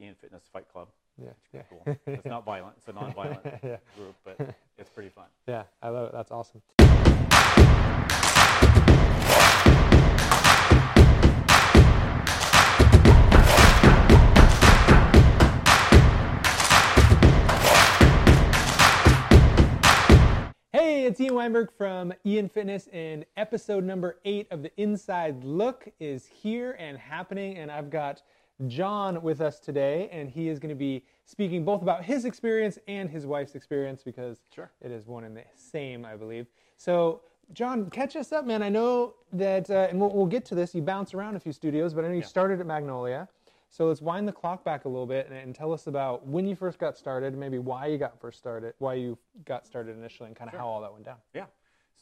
Ian Fitness Fight Club. Yeah, yeah. Cool. It's not violent. It's a non-violent Yeah. group, but it's pretty fun. Yeah, I love it. That's awesome. Hey, it's Ian Weinberg from Ian Fitness, and episode number eight of the Inside Look is here and happening. And I've got John with us today, and he is going to be speaking both about his experience and his wife's experience because Sure. it is one and the same, I believe. So, John, catch us up, man. I know that, uh, and we'll, we'll get to this. You bounce around a few studios, but I know you started at Magnolia. So let's wind the clock back a little bit and, and tell us about when you first got started, maybe why you got first started, why you got started initially, and kind of how all that went down. Yeah.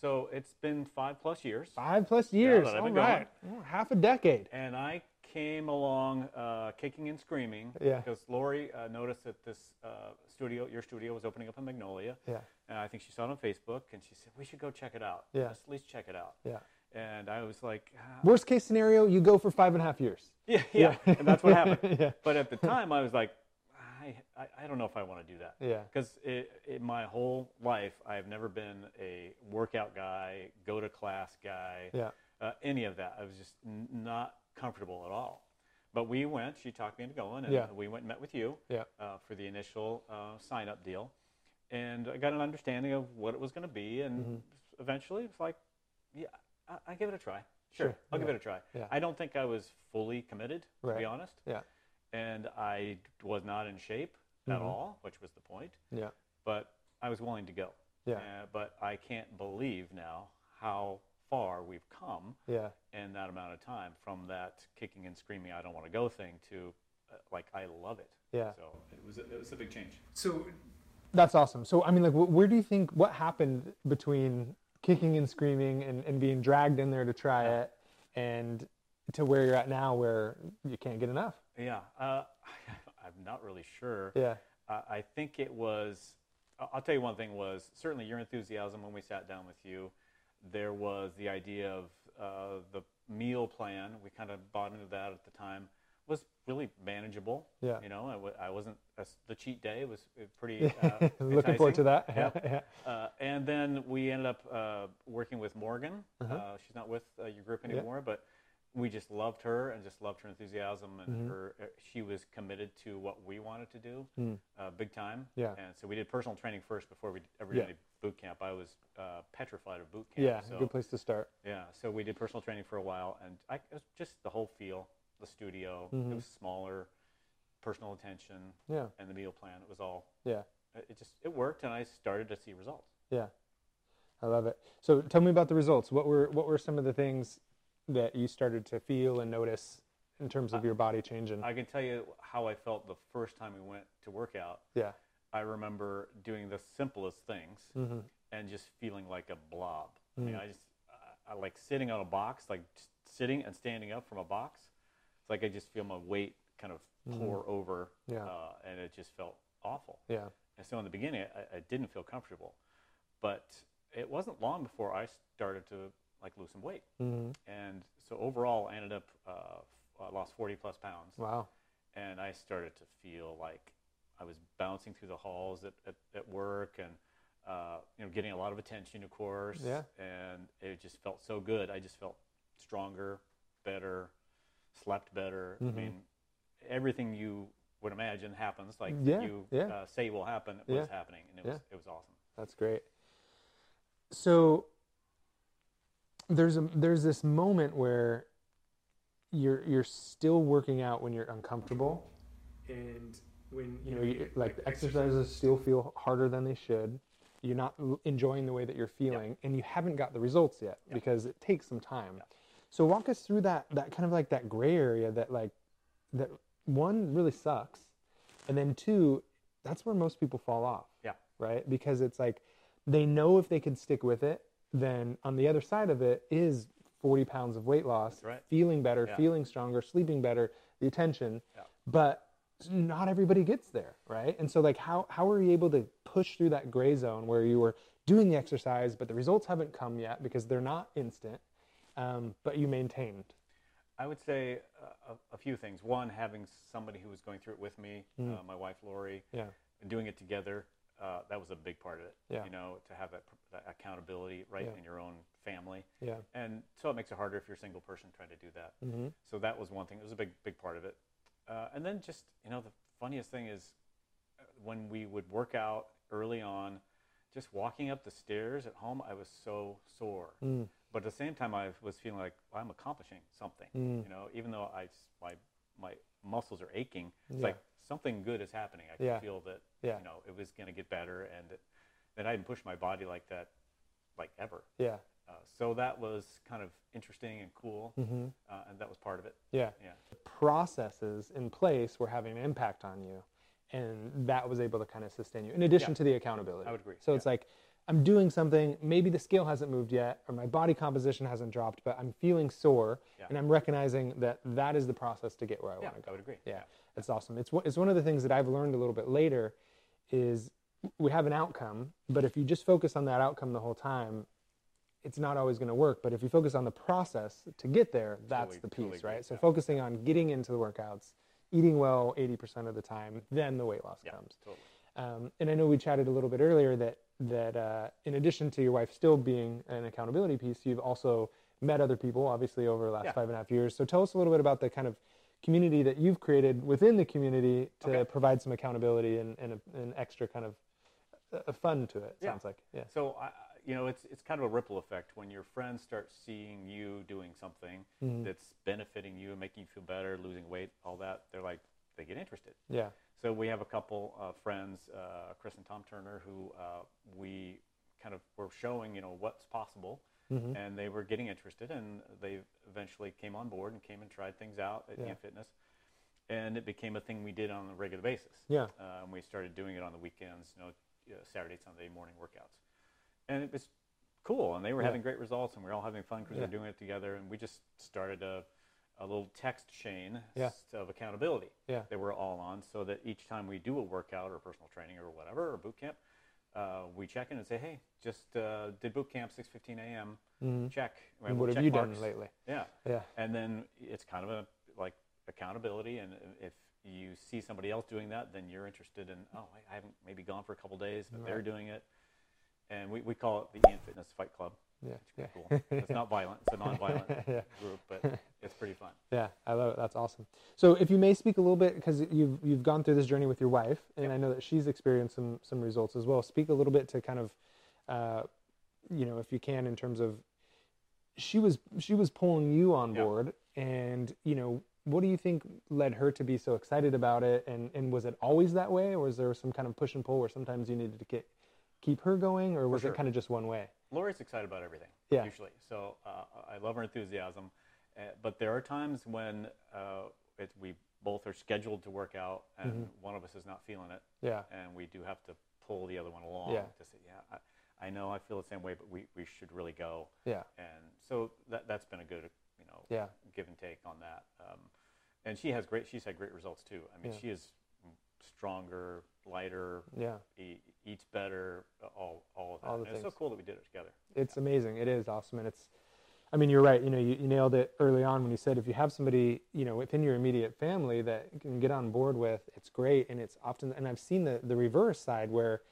So it's been five plus years, Five plus years. I've all been right. Oh, half a decade. and I came along uh, kicking and screaming Yeah. because Lori uh, noticed that this uh, studio, your studio, was opening up in Magnolia. Yeah. And I think she saw it on Facebook, and she said we should go check it out. Yeah. Let's at least check it out. Yeah. And I was like, ah, Worst case scenario, you go for five and a half years. yeah, yeah, and that's what happened. yeah. But at the time, I was like, I, I, I don't know if I want to do that. Yeah. Because in my whole life, I have never been a workout guy, go to class guy, Yeah. uh, any of that. I was just not comfortable at all. But we went. She talked me into going, and Yeah. we went and met with you Yeah. uh, for the initial uh, sign-up deal, and I got an understanding of what it was going to be, and Mm-hmm. eventually it's like, yeah, I, I give it a try. Sure, Sure, I'll give it a try. Yeah. I don't think I was fully committed, to Right. be honest Yeah. and I was not in shape at all, which was the point. Yeah. But I was willing to go. Yeah. Uh, but I can't believe now how far we've come Yeah. in that amount of time from that kicking and screaming I don't want to go thing to uh, like I love it. Yeah. So it was a, it was a big change. So that's awesome. So I mean, like, wh- where do you think what happened between kicking and screaming and, and being dragged in there to try it, and to where you're at now, where you can't get enough? Yeah. Uh, I'm not really sure. Yeah. Uh, I think it was. I'll tell you one thing was certainly your enthusiasm when we sat down with you. There was the idea of uh, the meal plan. We kind of bought into that at the time. Was really manageable. Yeah. You know, I, w- I wasn't as- the cheat day was uh, pretty. Uh, Looking forward to that. Yep. yeah. Uh, and then we ended up uh, working with Morgan. Uh-huh. Uh, she's not with uh, your group anymore, but we just loved her and just loved her enthusiasm and Mm-hmm. her. Uh, she was committed to what we wanted to do, uh, big time. Yeah. And so we did personal training first before we ever Yeah. did any boot camp. I was uh, petrified of boot camp. Yeah. So, Good place to start. yeah. So we did personal training for a while, and I it was just the whole feel, the studio. It was smaller, personal attention, Mm-hmm. Yeah. and the meal plan. It was all. Yeah. It just it worked, and I started to see results. Yeah. I love it. So tell me about the results. What were what were some of the things that you started to feel and notice in terms of your body changing? I can tell you how I felt the first time we went to work out. yeah. I remember doing the simplest things Mm-hmm. and just feeling like a blob. I mean, I just, I, I like sitting on a box, like sitting and standing up from a box. It's like I just feel my weight kind of pour over, Yeah. uh, and it just felt awful. Yeah. And so in the beginning, I, I didn't feel comfortable, but it wasn't long before I started to like lose some weight. Mm-hmm. And so overall, I ended up uh, f- uh, lost 40 plus pounds Wow. and I started to feel like I was bouncing through the halls at, at, at work and uh, you know getting a lot of attention, of course. Yeah. And it just felt so good. I just felt stronger, better, slept better. I mean, everything you would imagine happens like Yeah, you yeah. Uh, say will happen was Yeah. happening, and it was it was awesome. That's great. So there's a there's this moment where you're you're still working out when you're uncomfortable, and when you know you, like the exercises still feel harder than they should. You're not enjoying the way that you're feeling, and you haven't got the results yet because it takes some time. So walk us through that that kind of like that gray area that like that one really sucks, and then two, that's where most people fall off Yeah. right? Because it's like they know if they can stick with it, then on the other side of it is 40 pounds of weight loss, right. feeling better, Yeah. feeling stronger, sleeping better, the attention. Yeah. But not everybody gets there, right? And so like how how are you able to push through that gray zone where you were doing the exercise but the results haven't come yet because they're not instant, um, but you maintained? I would say a, a few things. One, having somebody who was going through it with me, Mm. uh, my wife Lori, Yeah. and doing it together. Uh, that was a big part of it. Yeah. You know, to have that, that accountability right Yeah. in your own family, Yeah. and so it makes it harder if you're a single person trying to do that. Mm-hmm. So that was one thing. It was a big, big part of it. Uh, and then just you know, the funniest thing is uh, when we would work out early on, just walking up the stairs at home, I was so sore. Mm. But at the same time, I was feeling like well, I'm accomplishing something. Mm. You know, even though I my my muscles are aching, it's Yeah. like something good is happening. I can Yeah. feel that Yeah. you know it was going to get better, and that I didn't push my body like that, like ever. Yeah. Uh, so that was kind of interesting and cool, Mm-hmm. uh, and that was part of it. Yeah. Yeah. Processes in place were having an impact on you, and that was able to kind of sustain you. In addition Yeah. to the accountability. I would agree, So it's like I'm doing something. Maybe the scale hasn't moved yet, or my body composition hasn't dropped, but I'm feeling sore, Yeah. and I'm recognizing that that is the process to get where I Yeah, want to go. I would agree. Yeah, it's awesome. It's one- it's one of the things that I've learned a little bit later, is we have an outcome, but if you just focus on that outcome the whole time, it's not always going to work. But if you focus on the process to get there, that's Totally- the piece, totally right? So yeah. focusing on getting into the workouts, eating well 80% of the time, then the weight loss Yeah, comes. totally. Um, and I know we chatted a little bit earlier that that uh, in addition to your wife still being an accountability piece, you've also met other people, obviously over the last Yeah. five and a half years. So tell us a little bit about the kind of community that you've created within the community to Okay. provide some accountability and, and an extra kind of uh, fun to it. Yeah. Sounds like yeah, So I, you know, it's it's kind of a ripple effect when your friends start seeing you doing something Mhm. that's benefiting you, making you feel better, losing weight, all that. They're like they get interested. yeah, So we have a couple of friends, uh, Chris and Tom Turner, who uh, we kind of were showing, you know, what's possible, Mhm. and they were getting interested, and they eventually came on board and came and tried things out at Yeah. Ian Fitness, and it became a thing we did on a regular basis. yeah, Uh, and we started doing it on the weekends, you know, uh, Saturday, Sunday morning workouts, and it was cool, and they were Yeah. having great results, and we were all having fun because we Yeah. were doing it together, and we just started a a little text chain Yeah. of accountability yeah, that we're all on so that each time we do a workout or personal training or whatever or boot camp uh, we check in and say hey just uh, did boot camp 6.15 a.m Mhm. check We'll what have check you done lately? yeah Yeah, and then it's kind of a like accountability and if you see somebody else doing that then you're interested in oh i haven't maybe gone for a couple days but they're doing it and we, we call it the ian fitness fight club yeah, it's yeah. cool it's not violent it's a non-violent Yeah. group but it's pretty fun Yeah, I love it. That's awesome. So, if you may speak a little bit, because you've you've gone through this journey with your wife, and Yep. I know that she's experienced some some results as well. Speak a little bit to kind of, uh, you know, if you can, in terms of she was she was pulling you on Yeah. board, and you know, what do you think led her to be so excited about it? And and was it always that way, or was there some kind of push and pull where sometimes you needed to get keep her going, or was sure. it kind of just one way? Lori's excited about everything, Yeah. usually. So uh, I love her enthusiasm. Uh, but there are times when uh, it, we both are scheduled to work out and Mm-hmm. one of us is not feeling it. Yeah, And we do have to pull the other one along Yeah. to say, yeah, I, I know I feel the same way, but we, we should really go. yeah, And so that, that's been a good, you know, Yeah. give and take on that. Um, and she has great, she's had great results too. I mean, Yeah. she is stronger, lighter, yeah. e- eats better, all, all of that. All the and it's so cool that we did it together. it's amazing. It is awesome, and it's. I mean, you're right. You know, you, you nailed it early on when you said if you have somebody, you know, within your immediate family that you can get on board with, it's great. And it's often, and I've seen the the reverse side where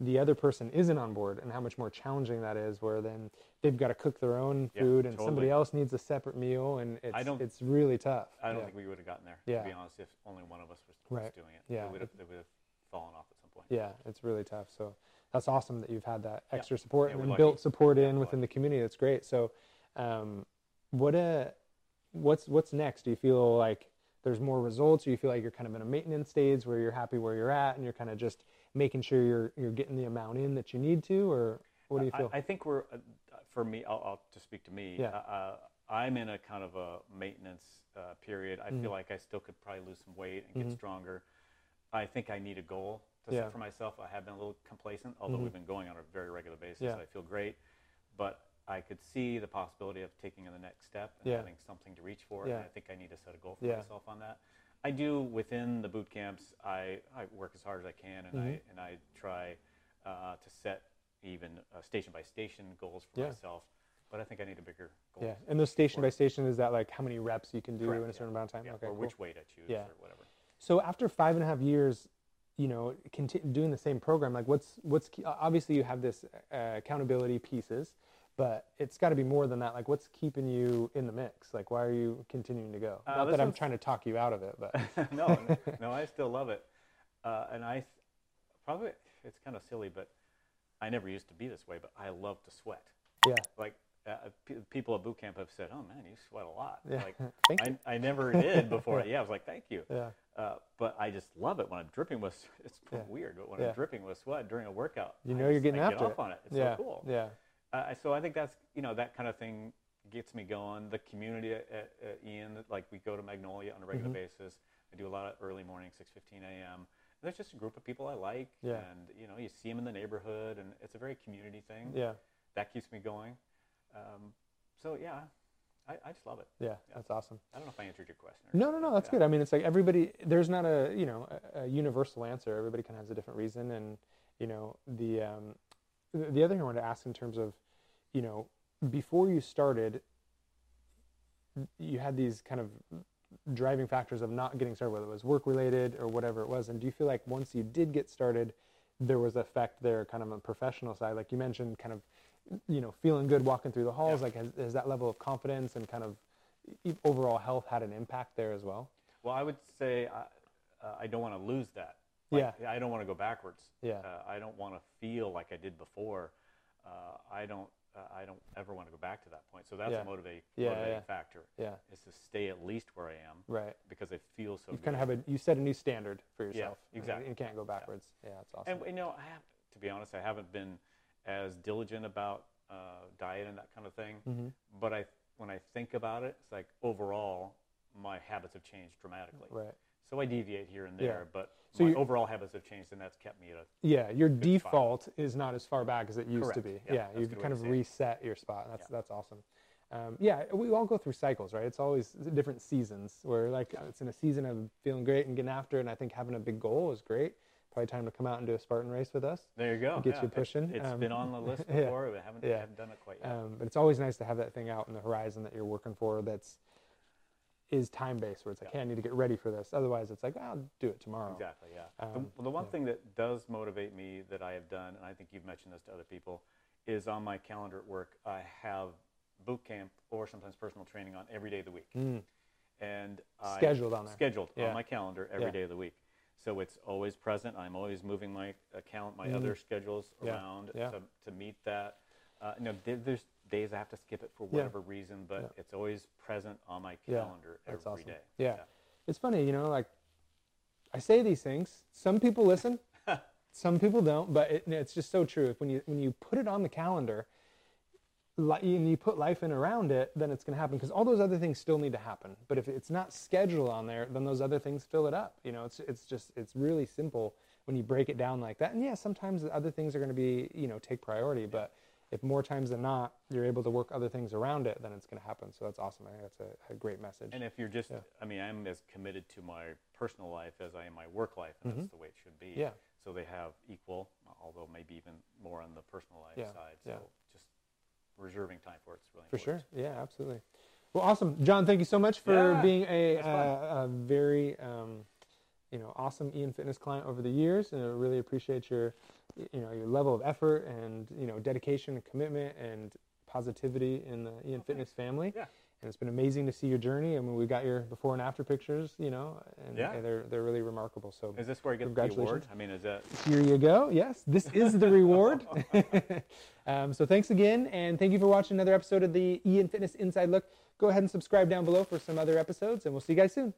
the other person isn't on board, and how much more challenging that is. Where then they've got to cook their own Yeah, food, and somebody else needs a separate meal, and it's I don't- it's really tough. I don't yeah. think we would have gotten there, Yeah. to be honest, if only one of us was, was Right. doing it. Yeah. It would have, it would have fallen off at some point. Yeah, it's really tough. So that's awesome that you've had that extra support and built support in within the community. That's great. So, um, what uh, what's what's next? Do you feel like there's more results, or you feel like you're kind of in a maintenance stage where you're happy where you're at, and you're kind of just making sure you're you're getting the amount in that you need to, or what do you I- feel? I, think we're, uh, for me, I'll, I'll just speak to me. Yeah. Uh, uh, I'm in a kind of a maintenance uh, period. I Mm-hmm. feel like I still could probably lose some weight and get stronger. I think I need a goal to Yeah. Mm-hmm. set for myself. I have been a little complacent, although we've been going on a very regular basis. Yeah. I feel great, but I could see the possibility of taking the next step and Yeah. having something to reach for. Yeah. And I think I need to set a goal for Yeah. myself on that. I do within the boot camps. I, I work as hard as I can, and I Mm-hmm. and I try uh, to set even uh, station by station goals for myself. but I think I need a bigger goal. Yeah. And those station by station is that like how many reps you can do Correct, in a certain amount of time? Okay. or cool. which weight I choose Yeah. or whatever. So after five and a half years, you know, doing the same program, like what's what's key- obviously you have this uh, accountability pieces, but it's got to be more than that. Like, what's keeping you in the mix? Like, why are you continuing to go? Uh, Not that I'm trying to talk you out of it, but no, no, I still love it, uh, and I probably it's kind of silly, but I never used to be this way. But I love to sweat. yeah, Like uh, pe people at boot camp have said, "Oh man, you sweat a lot." Yeah. Like Thank you. I, I never did before. yeah, I was like, "Thank you." yeah, Uh, but I just love it when I'm dripping with. It's Yeah. weird, but when Yeah. I'm dripping with sweat during a workout, you know you're getting I after get it. off on it. It's yeah, so cool. yeah, Uh, so I think that's you know that kind of thing gets me going. The community at, at, at Ian, like we go to Magnolia on a regular Mm-hmm. basis. I do a lot of early morning, 6:15 a.m. And there's just a group of people I like, Yeah. and you know you see them in the neighborhood, and it's a very community thing. yeah, That keeps me going. Um, so yeah, I, I just love it. yeah. That's awesome. I don't know if I answered your question. Or No, no, no. That's Yeah. good. I mean, it's like everybody. There's not a you know a, a universal answer. Everybody kind of has a different reason, and you know the um, the the other thing I wanted to ask in terms of, you know, before you started, you had these kind of driving factors of not getting started, whether it was work related or whatever it was. And do you feel like once you did get started, there was effect there, kind of on the professional side, like you mentioned, kind of, you know, feeling good walking through the halls. Yeah. Like, has, has that level of confidence and kind of overall health had an impact there as well? Well, I would say I, uh, I don't want to lose that. Like, I don't want to go backwards. Yeah. Uh, I don't want to feel like I did before. Uh, I don't. Uh, I don't ever want to go back to that point. So that's Yeah. a motivate, Yeah, motivating yeah. factor. Yeah. Is to stay at least where I am Right. because I feel so. You kind of have a you set a new standard for yourself. and exactly. You can't go backwards. Yeah, that's awesome. And you know, I have to be honest. I haven't been as diligent about uh, diet and that kind of thing. Mhm. But I, when I think about it, it's like overall, my habits have changed dramatically. right. So I deviate here and Yeah. there, but So my overall habits have changed, and that's kept me at a Yeah, your spot. default is not as far back as it used to be. Yeah, Yeah, you've kind of it. reset your spot. That's Yeah. that's awesome. Um, yeah, we all go through cycles, right? It's always different seasons where like it's in a season of feeling great and getting after, it, and I think having a big goal is great. Probably time to come out and do a Spartan race with us. There you go. Get yeah. you pushing. It's Um, been on the list yeah. before, but haven't, Yeah. haven't done it quite yet. Um, but it's always nice to have that thing out in the horizon that you're working for that's is time based, where it's like, Yeah. hey, I need to get ready for this. Otherwise, it's like, I'll do it tomorrow. exactly. Yeah. Um, the, the one yeah. thing that does motivate me that I have done, and I think you've mentioned this to other people, is on my calendar at work. I have boot camp or sometimes personal training on every day of the week, Mm, and I, scheduled on there. scheduled Yeah. on my calendar every day of the week. So it's always present. I'm always moving my account, my Mhm. other schedules around to, to meet that. Uh, there, there's days I have to skip it for Yeah. whatever reason, but Yeah. it's always present on my Yeah. calendar That's every awesome. day. Yeah. It's funny, you know, like I say these things. Some people listen, some people don't, but it, it's just so true. If when you when you put it on the calendar, li- and you put life in around it, then it's going to happen because all those other things still need to happen. But if it's not scheduled on there, then those other things fill it up. You know, it's it's just it's really simple when you break it down like that. And yeah, sometimes the other things are going to be you know take priority, but if more times than not you're able to work other things around it, then it's going to happen. So that's awesome. I think that's a, a great message. And if you're just, Yeah. I mean, I'm as committed to my personal life as I am my work life, and that's the way it should be. Mm-hmm. Yeah. So they have equal, although maybe even more on the personal life Yeah, side. So yeah. just reserving time for it's really important. For important. sure. Yeah, absolutely. Well, awesome, John. Thank you so much for Yeah, being a, uh, a very, um, you know, awesome Ian Fitness client over the years, and I really appreciate your, you know, your level of effort and you know dedication and commitment and positivity in the Ian Fitness family. Yeah. And it's been amazing to see your journey. I mean, we got your before and after pictures, you know, and, Yeah. and they're they're really remarkable. So Is this where you get the? Congratulations. I mean, is that here you go. Yes, this is the reward. um, so thanks again, and thank you for watching another episode of the Ian Fitness Inside Look. Go ahead and subscribe down below for some other episodes, and we'll see you guys soon.